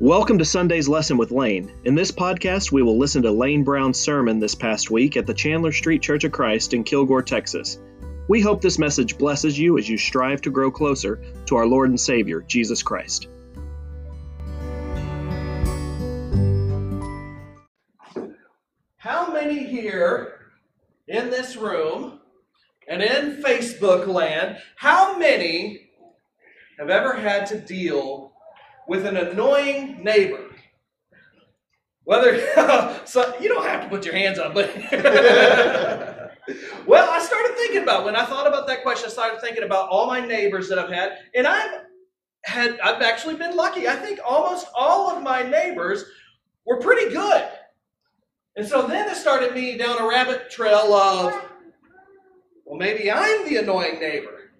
Welcome to Sunday's Lesson with Lane. In this podcast, we will listen to Lane Brown's sermon this past week at the Chandler Street Church of Christ in Kilgore, Texas. We hope this message blesses you as you strive to grow closer to our Lord and Savior, Jesus Christ. How many here in this room and in Facebook land, how many have ever had to deal with an annoying neighbor? Whether so you don't have to put your hands up, but well, I started thinking about when I thought about that question. I started thinking about all my neighbors that I've had, and I've had I've actually been lucky. I think almost all of my neighbors were pretty good. And so then it started me down a rabbit trail of, well, maybe I'm the annoying neighbor.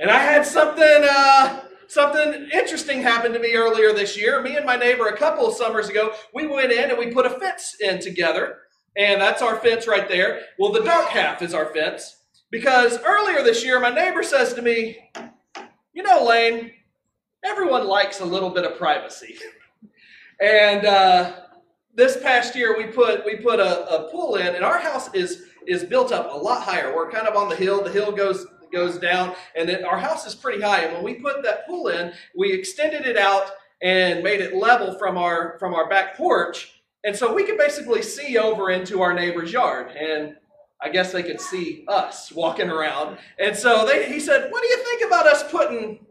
And I had something, uh, something interesting happened to me earlier this year. Me and my neighbor, a couple of summers ago, we went in and we put a fence in together. And that's our fence right there. Well, the dark half is our fence. Because earlier this year, my neighbor says to me, You know, Lane, everyone likes a little bit of privacy. And, uh, this past year we put we put a, a pool in, and our house is is built up a lot higher. We're kind of on the hill. The hill goes goes down, and it, our house is pretty high. And when we put that pool in, we extended it out and made it level from our from our back porch, and so we could basically see over into our neighbor's yard. And I guess they could see us walking around. And so they, he said, "What do you think about us putting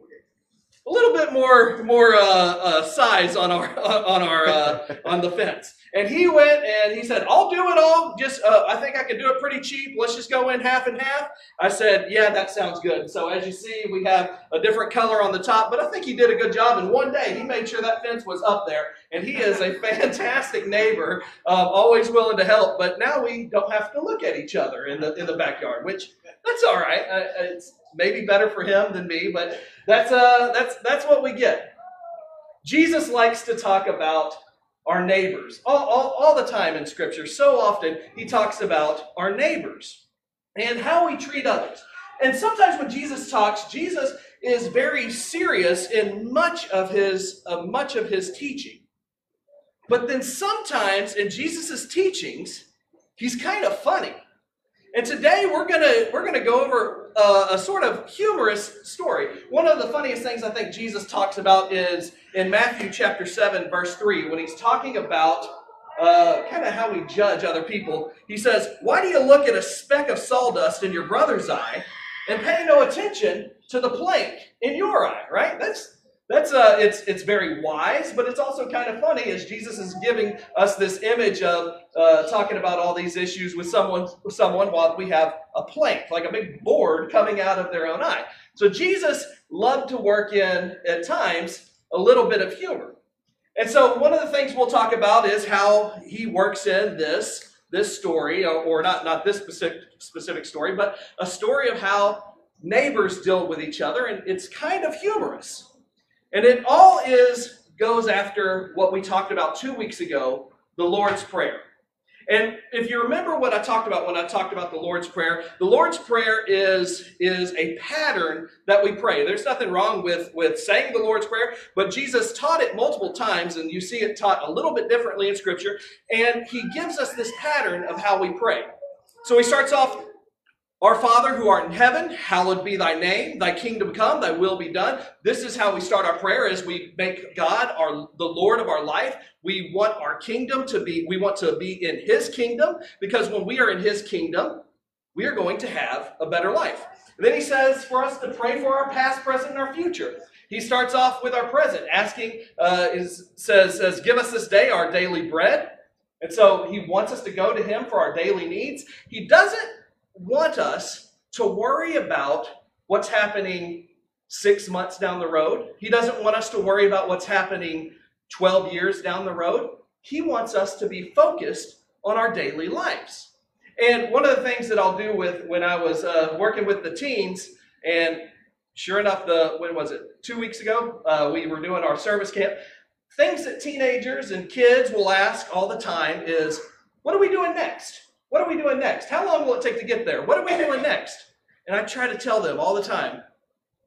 a little bit more more uh, uh, size on our on our uh, on the fence. And he went and he said, "I'll do it all. Just uh, I think I can do it pretty cheap. Let's just go in half and half." I said, "Yeah, that sounds good." So as you see, we have a different color on the top, but I think he did a good job. And one day he made sure that fence was up there. And he is a fantastic neighbor, um, always willing to help. But now we don't have to look at each other in the in the backyard, which that's all right. Uh, it's maybe better for him than me, but that's uh that's that's what we get. Jesus likes to talk about our neighbors all, all, all the time in Scripture. So often he talks about our neighbors and how we treat others. And sometimes when Jesus talks, Jesus is very serious in much of his uh, much of his teaching. But then sometimes in Jesus' teachings, he's kind of funny. And today we're gonna we're gonna go over a, a, sort of humorous story. One of the funniest things I think Jesus talks about is in Matthew chapter seven, verse three, when he's talking about uh, kind of how we judge other people. He says, "Why do you look at a speck of sawdust in your brother's eye and pay no attention to the plank in your eye?" Right? That's that's uh, it's it's very wise, but it's also kind of funny as Jesus is giving us this image of uh, talking about all these issues with someone with someone while we have a plank, like a big board coming out of their own eye. So Jesus loved to work in at times a little bit of humor, and so one of the things we'll talk about is how he works in this this story, or, not not this specific specific story, but a story of how neighbors deal with each other, and it's kind of humorous. And it all is goes after what we talked about two weeks ago, the Lord's Prayer. And if you remember what I talked about when I talked about the Lord's Prayer, the Lord's Prayer is, is a pattern that we pray. There's nothing wrong with, with saying the Lord's Prayer, but Jesus taught it multiple times, and you see it taught a little bit differently in Scripture, and He gives us this pattern of how we pray. So He starts off our Father who art in heaven, hallowed be thy name, thy kingdom come, thy will be done. This is how we start our prayer as we make God our the Lord of our life. We want our kingdom to be we want to be in his kingdom because when we are in his kingdom, we are going to have a better life. And then he says for us to pray for our past, present, and our future. He starts off with our present, asking, uh, is, says, says, Give us this day our daily bread. And so he wants us to go to him for our daily needs. He doesn't want us to worry about what's happening six months down the road. He doesn't want us to worry about what's happening 12 years down the road. He wants us to be focused on our daily lives. And one of the things that I'll do with when I was uh, working with the teens, and sure enough, the when was it? Two weeks ago, uh, we were doing our service camp. Things that teenagers and kids will ask all the time is, "What are we doing next?" What are we doing next? How long will it take to get there? What are we doing next? And I try to tell them all the time,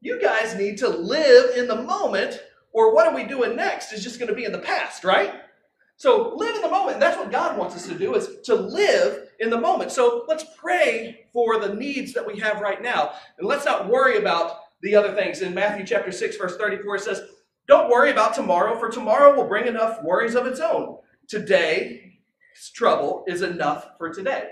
you guys need to live in the moment or what are we doing next is just going to be in the past, right? So live in the moment. That's what God wants us to do is to live in the moment. So let's pray for the needs that we have right now. And let's not worry about the other things. In Matthew chapter 6 verse 34 it says, "Don't worry about tomorrow, for tomorrow will bring enough worries of its own. Today's trouble is enough for today."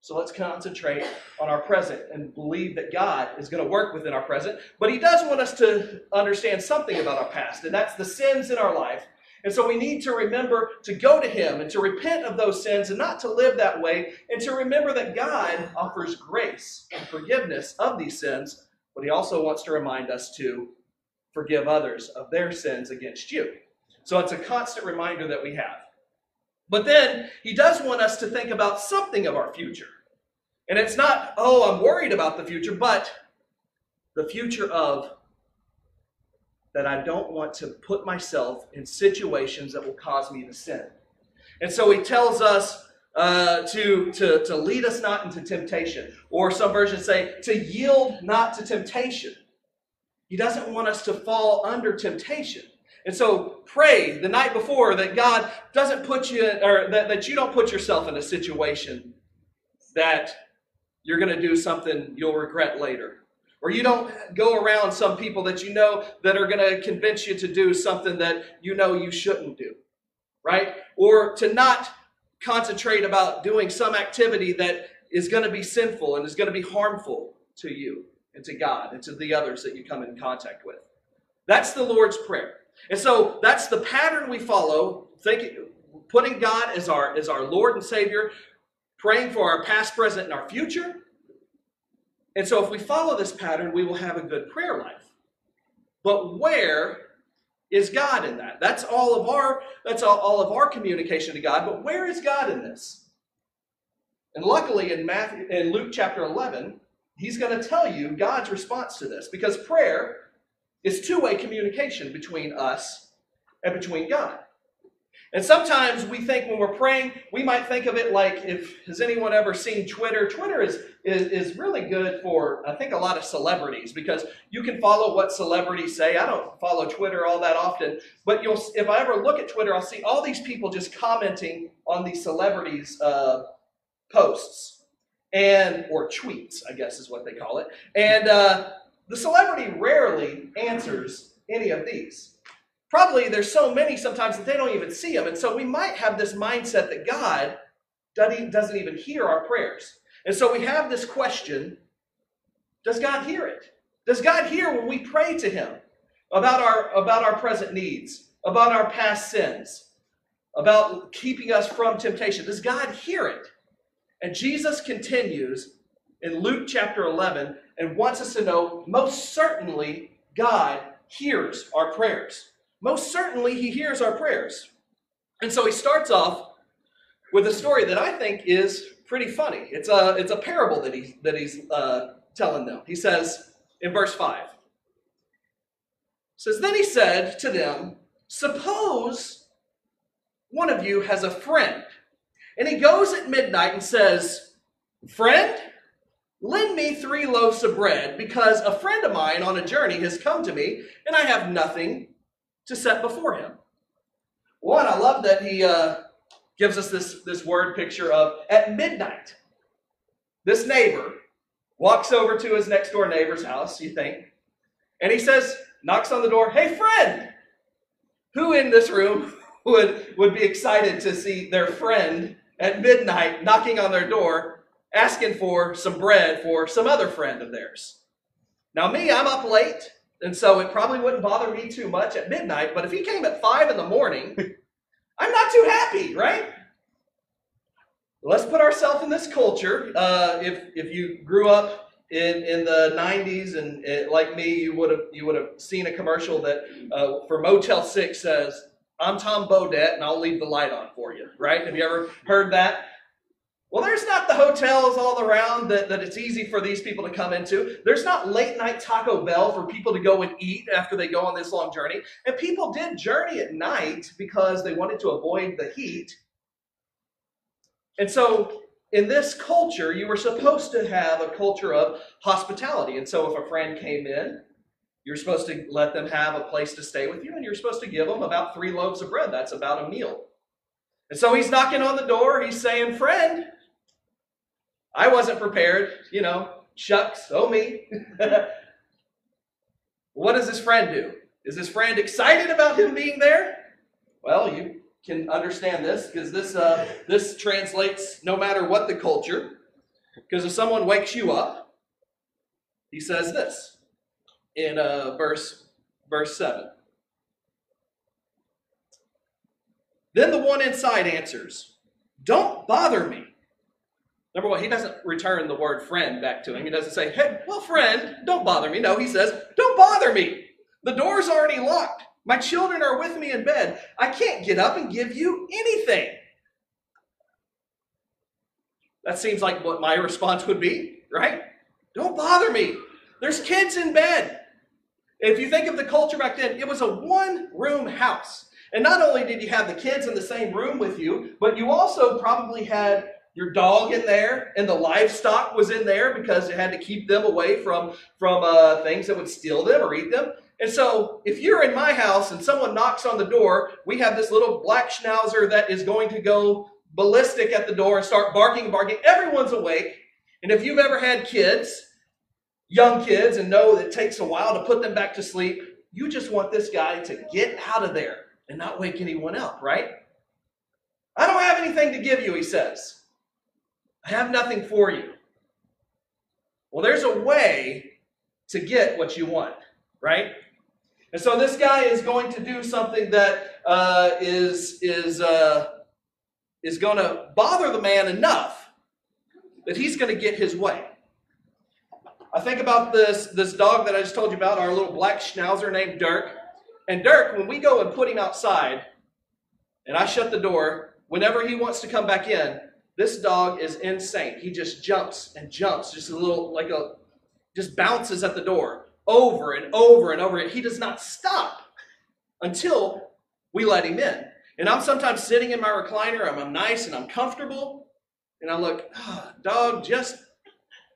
So let's concentrate on our present and believe that God is going to work within our present. But He does want us to understand something about our past, and that's the sins in our life. And so we need to remember to go to Him and to repent of those sins and not to live that way, and to remember that God offers grace and forgiveness of these sins, but He also wants to remind us to forgive others of their sins against you. So it's a constant reminder that we have. But then He does want us to think about something of our future. And it's not, oh, I'm worried about the future, but the future of that I don't want to put myself in situations that will cause me to sin. And so he tells us uh, to, to, to lead us not into temptation, or some versions say to yield not to temptation. He doesn't want us to fall under temptation. And so pray the night before that God doesn't put you, or that, that you don't put yourself in a situation that you're going to do something you'll regret later. Or you don't go around some people that you know that are going to convince you to do something that you know you shouldn't do, right? Or to not concentrate about doing some activity that is going to be sinful and is going to be harmful to you and to God and to the others that you come in contact with. That's the Lord's Prayer. And so that's the pattern we follow, thinking, putting God as our, as our Lord and Savior, praying for our past, present, and our future. And so if we follow this pattern, we will have a good prayer life. But where is God in that? That's all of our that's all, all of our communication to God, but where is God in this? And luckily in Matthew in Luke chapter 11, he's going to tell you God's response to this because prayer is two-way communication between us and between God. And sometimes we think when we're praying, we might think of it like if has anyone ever seen Twitter? Twitter is, is, is really good for I think a lot of celebrities because you can follow what celebrities say. I don't follow Twitter all that often, but you'll if I ever look at Twitter, I'll see all these people just commenting on these celebrities' uh, posts and or tweets, I guess is what they call it. And uh, the celebrity rarely answers any of these. Probably there's so many sometimes that they don't even see them. And so we might have this mindset that God doesn't even hear our prayers. And so we have this question Does God hear it? Does God hear when we pray to Him about our, about our present needs, about our past sins, about keeping us from temptation? Does God hear it? And Jesus continues in Luke chapter 11 and wants us to know most certainly God hears our prayers most certainly he hears our prayers. And so he starts off with a story that I think is pretty funny. It's a, it's a parable that, he, that he's uh, telling them. He says in verse 5, says, Then he said to them, Suppose one of you has a friend, and he goes at midnight and says, Friend, lend me three loaves of bread, because a friend of mine on a journey has come to me, and I have nothing to set before him. One, I love that he uh, gives us this, this word picture of at midnight. This neighbor walks over to his next door neighbor's house, you think, and he says, knocks on the door, hey, friend, who in this room would, would be excited to see their friend at midnight knocking on their door, asking for some bread for some other friend of theirs? Now, me, I'm up late. And so it probably wouldn't bother me too much at midnight, but if he came at five in the morning, I'm not too happy, right? Let's put ourselves in this culture. Uh, if if you grew up in, in the 90s and it, like me, you would have you would have seen a commercial that uh, for Motel Six says, "I'm Tom Bodett and I'll leave the light on for you." Right? Have you ever heard that? Well, there's not the hotels all around that, that it's easy for these people to come into. There's not late night Taco Bell for people to go and eat after they go on this long journey. And people did journey at night because they wanted to avoid the heat. And so, in this culture, you were supposed to have a culture of hospitality. And so, if a friend came in, You're supposed to let them have a place to stay with you, and you're supposed to give them about three loaves of bread. That's about a meal. And so he's knocking on the door. He's saying, Friend, I wasn't prepared. You know, shucks, oh me. what does his friend do? Is his friend excited about him being there? Well, you can understand this because this uh, this translates no matter what the culture. Because if someone wakes you up, he says this in uh, verse verse seven. Then the one inside answers, "Don't bother me." Number one, he doesn't return the word friend back to him. He doesn't say, "Hey, well, friend, don't bother me." No, he says, "Don't bother me." The door's already locked. My children are with me in bed. I can't get up and give you anything. That seems like what my response would be, right? Don't bother me. There's kids in bed. If you think of the culture back then, it was a one room house. And not only did you have the kids in the same room with you, but you also probably had your dog in there and the livestock was in there because it had to keep them away from, from uh, things that would steal them or eat them. And so, if you're in my house and someone knocks on the door, we have this little black schnauzer that is going to go ballistic at the door and start barking and barking. Everyone's awake. And if you've ever had kids, young kids, and know that it takes a while to put them back to sleep, you just want this guy to get out of there and not wake anyone up, right? I don't have anything to give you, he says. I have nothing for you. Well, there's a way to get what you want, right? And so this guy is going to do something that uh, is is uh, is going to bother the man enough that he's going to get his way. I think about this this dog that I just told you about, our little black schnauzer named Dirk. And Dirk, when we go and put him outside, and I shut the door, whenever he wants to come back in, this dog is insane. He just jumps and jumps, just a little like a just bounces at the door over and over and over. He does not stop until we let him in. And I'm sometimes sitting in my recliner, I'm, I'm nice and I'm comfortable, and I look, oh, ah, dog, just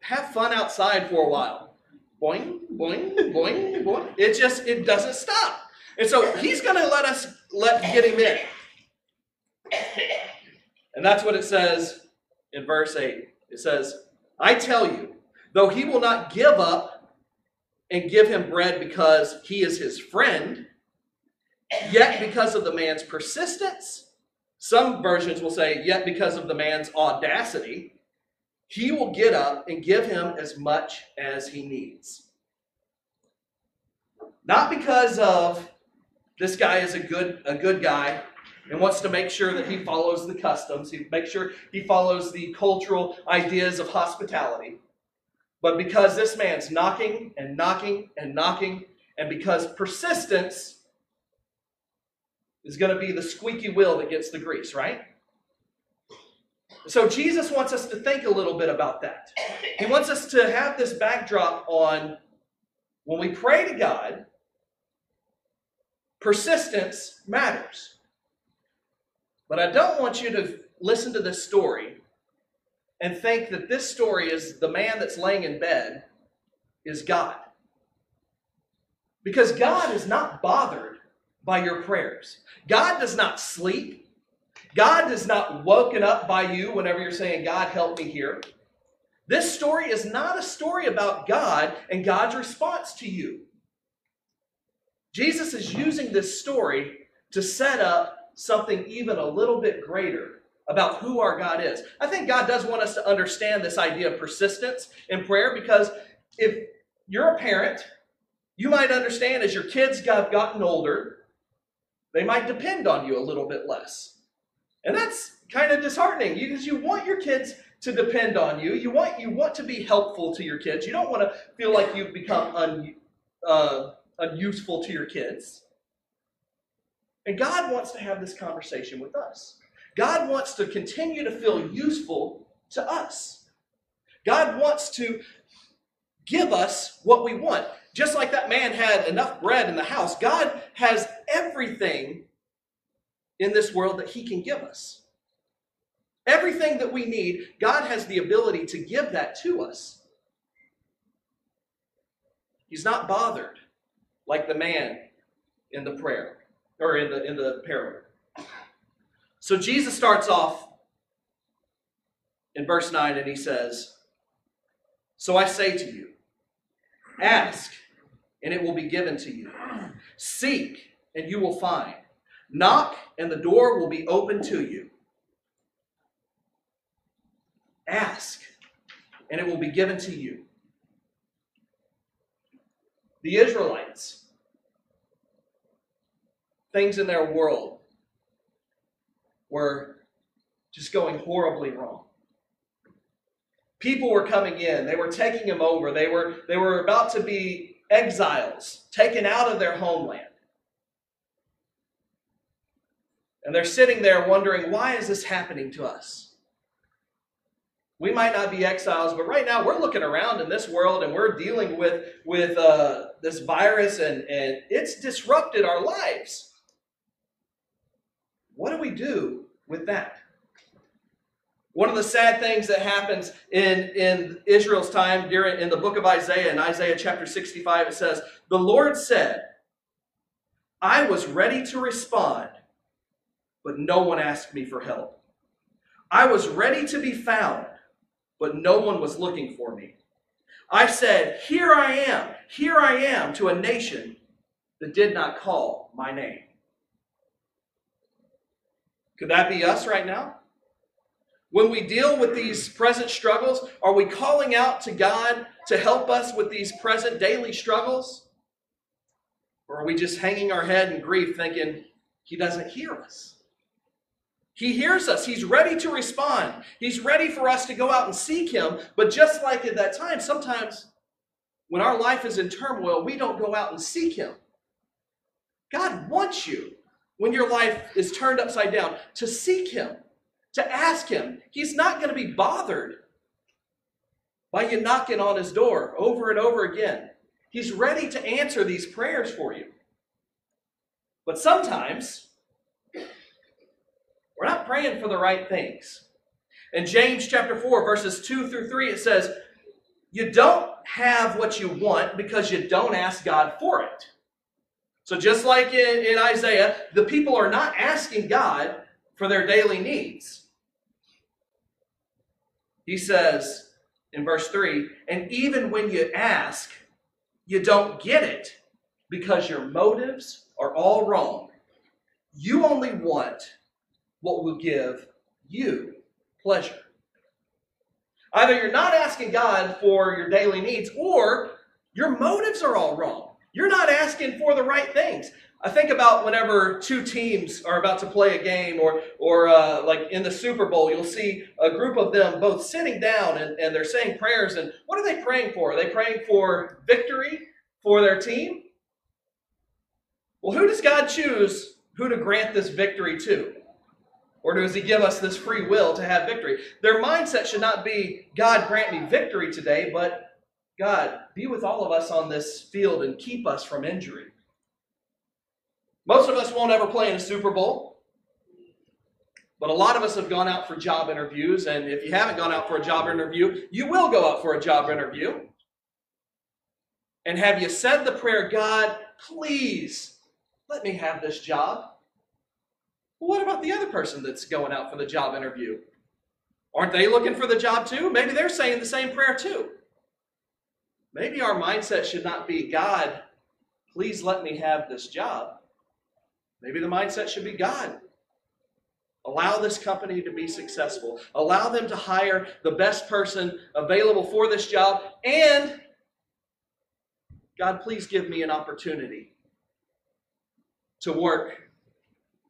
have fun outside for a while. Boing, boing, boing, boing. It just it doesn't stop. And so he's gonna let us let get him in. And that's what it says in verse 8. It says, I tell you, though he will not give up and give him bread because he is his friend. Yet, because of the man's persistence, some versions will say, yet because of the man's audacity, he will get up and give him as much as he needs. Not because of this guy is a good, a good guy and wants to make sure that he follows the customs, he makes sure he follows the cultural ideas of hospitality. But because this man's knocking and knocking and knocking, and because persistence is going to be the squeaky wheel that gets the grease, right? So Jesus wants us to think a little bit about that. He wants us to have this backdrop on when we pray to God, persistence matters. But I don't want you to listen to this story and think that this story is the man that's laying in bed is God. Because God is not bothered by your prayers. God does not sleep. God does not woken up by you whenever you're saying, God, help me here. This story is not a story about God and God's response to you. Jesus is using this story to set up something even a little bit greater about who our God is. I think God does want us to understand this idea of persistence in prayer because if you're a parent, you might understand as your kids have gotten older, they might depend on you a little bit less. And that's kind of disheartening because you want your kids to depend on you. You want you want to be helpful to your kids. You don't want to feel like you've become un, uh, unuseful to your kids. And God wants to have this conversation with us. God wants to continue to feel useful to us. God wants to give us what we want. Just like that man had enough bread in the house, God has everything in this world that He can give us. Everything that we need, God has the ability to give that to us. He's not bothered like the man in the prayer or in the in the parable. So Jesus starts off in verse 9 and he says, So I say to you, ask and it will be given to you. Seek and you will find. Knock and the door will be open to you. Ask and it will be given to you. The Israelites, things in their world were just going horribly wrong. People were coming in, they were taking them over, they were, they were about to be exiles, taken out of their homeland. And they're sitting there wondering, why is this happening to us? We might not be exiles, but right now we're looking around in this world and we're dealing with, with uh, this virus and, and it's disrupted our lives. What do we do with that? One of the sad things that happens in, in Israel's time during in the book of Isaiah, in Isaiah chapter 65, it says, The Lord said, I was ready to respond, but no one asked me for help. I was ready to be found, but no one was looking for me. I said, Here I am, here I am to a nation that did not call my name. Could that be us right now? When we deal with these present struggles, are we calling out to God to help us with these present daily struggles? Or are we just hanging our head in grief thinking, He doesn't hear us? He hears us. He's ready to respond. He's ready for us to go out and seek Him. But just like at that time, sometimes when our life is in turmoil, we don't go out and seek Him. God wants you, when your life is turned upside down, to seek Him to ask him. He's not going to be bothered by you knocking on his door over and over again. He's ready to answer these prayers for you. But sometimes we're not praying for the right things. In James chapter 4, verses 2 through 3, it says, You don't have what you want because you don't ask God for it. So, just like in, in Isaiah, the people are not asking God for their daily needs. He says in verse 3 and even when you ask, you don't get it because your motives are all wrong. You only want what will give you pleasure. Either you're not asking God for your daily needs or your motives are all wrong. You're not asking for the right things. I think about whenever two teams are about to play a game, or or uh, like in the Super Bowl, you'll see a group of them both sitting down and, and they're saying prayers. And what are they praying for? Are they praying for victory for their team? Well, who does God choose who to grant this victory to? Or does He give us this free will to have victory? Their mindset should not be, God, grant me victory today, but God, be with all of us on this field and keep us from injury. Most of us won't ever play in a Super Bowl. But a lot of us have gone out for job interviews, and if you haven't gone out for a job interview, you will go out for a job interview. And have you said the prayer, God, please let me have this job? Well, what about the other person that's going out for the job interview? Aren't they looking for the job too? Maybe they're saying the same prayer too. Maybe our mindset should not be, God, please let me have this job. Maybe the mindset should be God. Allow this company to be successful. Allow them to hire the best person available for this job. And God, please give me an opportunity to work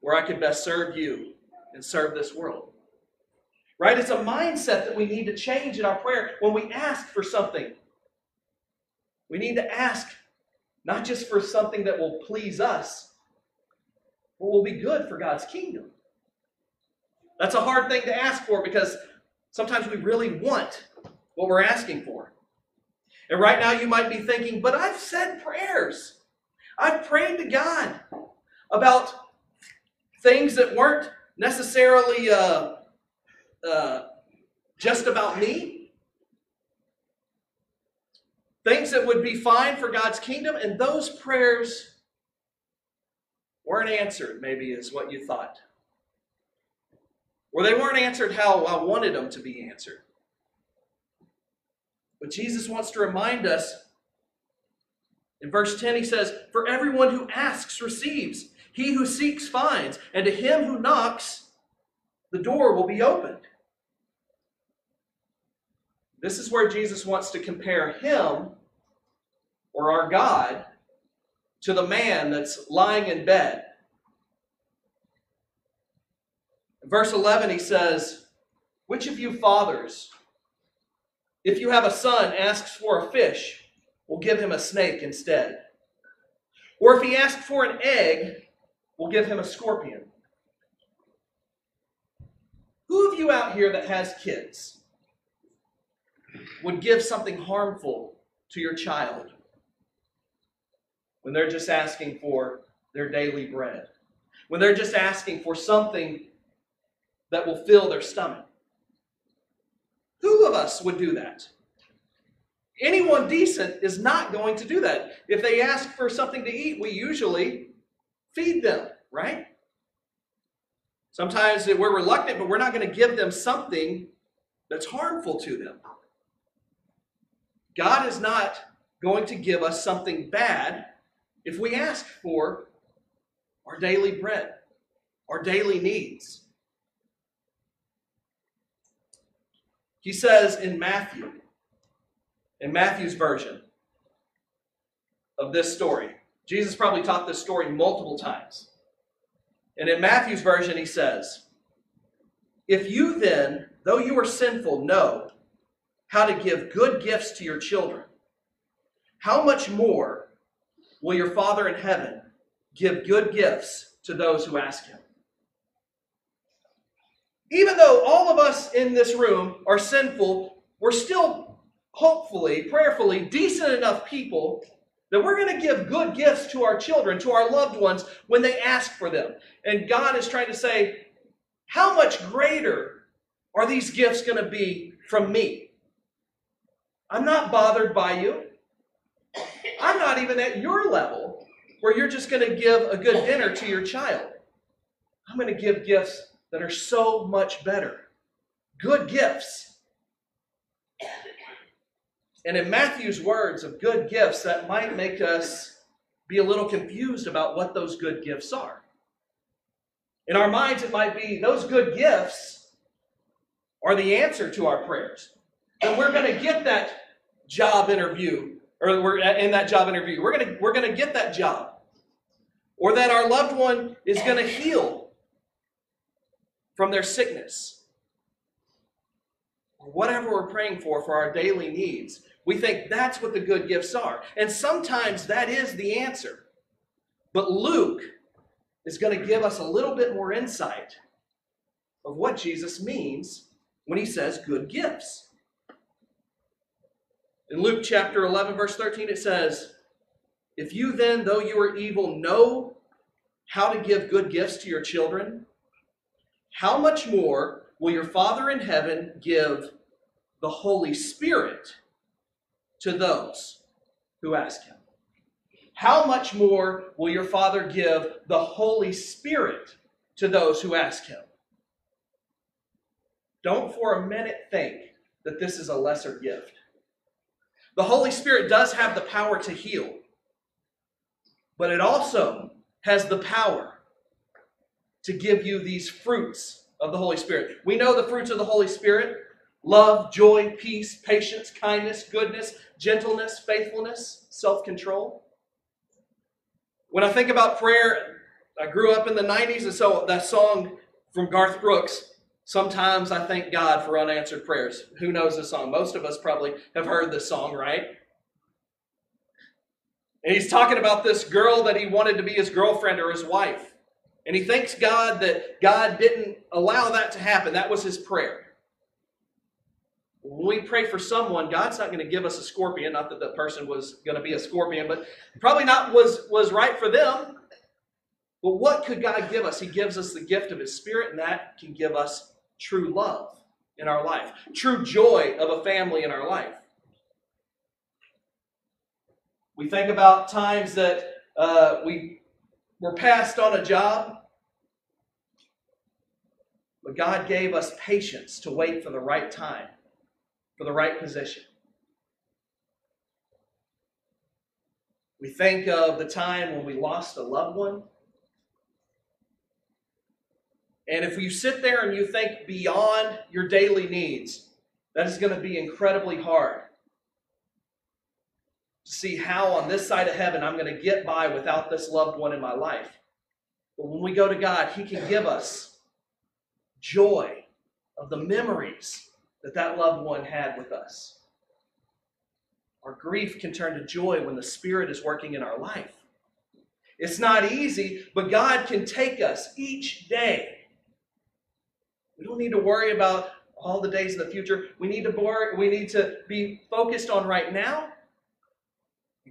where I can best serve you and serve this world. Right? It's a mindset that we need to change in our prayer when we ask for something. We need to ask not just for something that will please us, but will be good for God's kingdom. That's a hard thing to ask for because sometimes we really want what we're asking for. And right now you might be thinking, but I've said prayers. I've prayed to God about things that weren't necessarily uh, uh, just about me. Things that would be fine for God's kingdom, and those prayers weren't answered, maybe is what you thought. Or they weren't answered how I wanted them to be answered. But Jesus wants to remind us in verse 10, he says, For everyone who asks receives, he who seeks finds, and to him who knocks, the door will be opened. This is where Jesus wants to compare him or our God to the man that's lying in bed. Verse 11, he says, Which of you fathers, if you have a son, asks for a fish, will give him a snake instead? Or if he asks for an egg, will give him a scorpion? Who of you out here that has kids would give something harmful to your child when they're just asking for their daily bread? When they're just asking for something that will fill their stomach? Who of us would do that? Anyone decent is not going to do that. If they ask for something to eat, we usually feed them, right? Sometimes we're reluctant, but we're not going to give them something that's harmful to them. God is not going to give us something bad if we ask for our daily bread, our daily needs. He says in Matthew, in Matthew's version of this story, Jesus probably taught this story multiple times. And in Matthew's version, he says, If you then, though you are sinful, know how to give good gifts to your children, how much more will your Father in heaven give good gifts to those who ask him? Even though all of us in this room are sinful, we're still hopefully, prayerfully, decent enough people that we're going to give good gifts to our children, to our loved ones when they ask for them. And God is trying to say, how much greater are these gifts going to be from me? I'm not bothered by you. I'm not even at your level where you're just going to give a good dinner to your child. I'm going to give gifts that are so much better. Good gifts. And in Matthew's words of good gifts, that might make us be a little confused about what those good gifts are. In our minds, it might be those good gifts are the answer to our prayers. That we're going to get that job interview, or we're in that job interview. We're to, we're to get that job. Or that our loved one is to heal from their sickness. Or whatever we're praying for for our daily needs. We think that's what the good gifts are. And sometimes that is the answer. But Luke is going to give us a little bit more insight of what Jesus means when he says good gifts. In Luke chapter 11, verse 13, it says, If you then, though you are evil, know how to give good gifts to your children, how much more will your Father in heaven give the Holy Spirit to those who ask him? How much more will your Father give the Holy Spirit to those who ask him? Don't for a minute think that this is a lesser gift. The Holy Spirit does have the power to heal, but it also has the power to give you these fruits of the Holy Spirit. We know the fruits of the Holy Spirit love, joy, peace, patience, kindness, goodness, gentleness, faithfulness, self control. When I think about prayer, I grew up in the 90s, and so that song from Garth Brooks, Sometimes I thank God for unanswered prayers. Who knows this song? Most of us probably have heard this song, right? And he's talking about this girl that he wanted to be his girlfriend or his wife. And he thanks God that God didn't allow that to happen. That was his prayer. When we pray for someone, God's not going to give us a scorpion. Not that the person was going to be a scorpion, but probably not was, was right for them. But what could God give us? He gives us the gift of His Spirit, and that can give us true love in our life, true joy of a family in our life. We think about times that uh, we were passed on a job, but God gave us patience to wait for the right time, for the right position. We think of the time when we lost a loved one. And if you sit there and you think beyond your daily needs, that is going to be incredibly hard to see how on this side of heaven I'm going to get by without this loved one in my life. But when we go to God, He can give us joy of the memories that that loved one had with us. Our grief can turn to joy when the Spirit is working in our life. It's not easy, but God can take us each day. We don't need to worry about all the days in the future. We need to worry, we need to be focused on right now.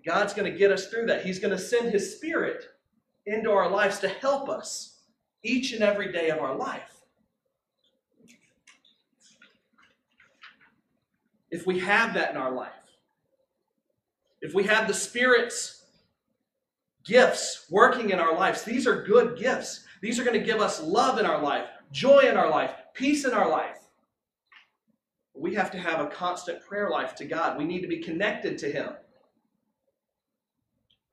God's going to get us through that. He's going to send His Spirit into our lives to help us each and every day of our life. If we have that in our life, if we have the Spirit's gifts working in our lives, these are good gifts. These are going to give us love in our life, joy in our life, peace in our life. We have to have a constant prayer life to God. We need to be connected to Him.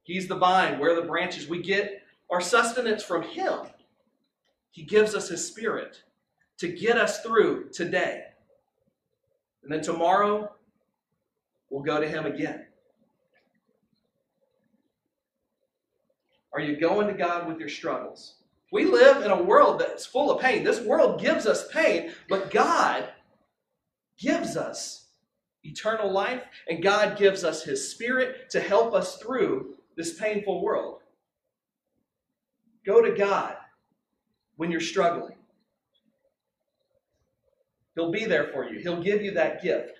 He's the vine, we're the branches. We get our sustenance from Him. He gives us His Spirit to get us through today. And then tomorrow, we'll go to Him again. Are you going to God with your struggles? We live in a world that's full of pain. This world gives us pain, but God gives us eternal life, and God gives us His Spirit to help us through this painful world. Go to God when you're struggling. He'll be there for you, He'll give you that gift.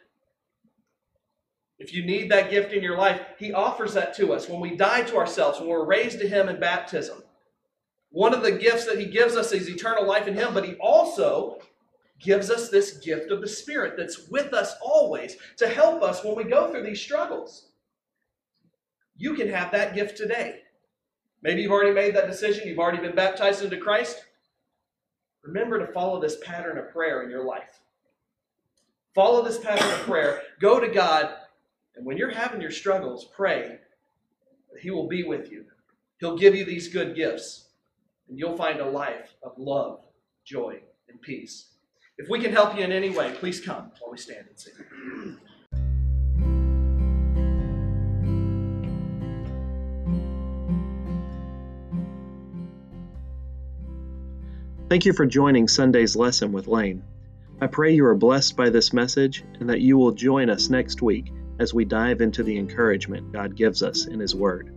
If you need that gift in your life, He offers that to us when we die to ourselves, when we're raised to Him in baptism. One of the gifts that He gives us is eternal life in Him, but He also gives us this gift of the Spirit that's with us always to help us when we go through these struggles. You can have that gift today. Maybe you've already made that decision, you've already been baptized into Christ. Remember to follow this pattern of prayer in your life. Follow this pattern of prayer. Go to God and when you're having your struggles, pray that He will be with you. He'll give you these good gifts, and you'll find a life of love, joy, and peace. If we can help you in any way, please come while we stand and sing. Thank you for joining Sunday's lesson with Lane. I pray you are blessed by this message and that you will join us next week as we dive into the encouragement God gives us in His Word.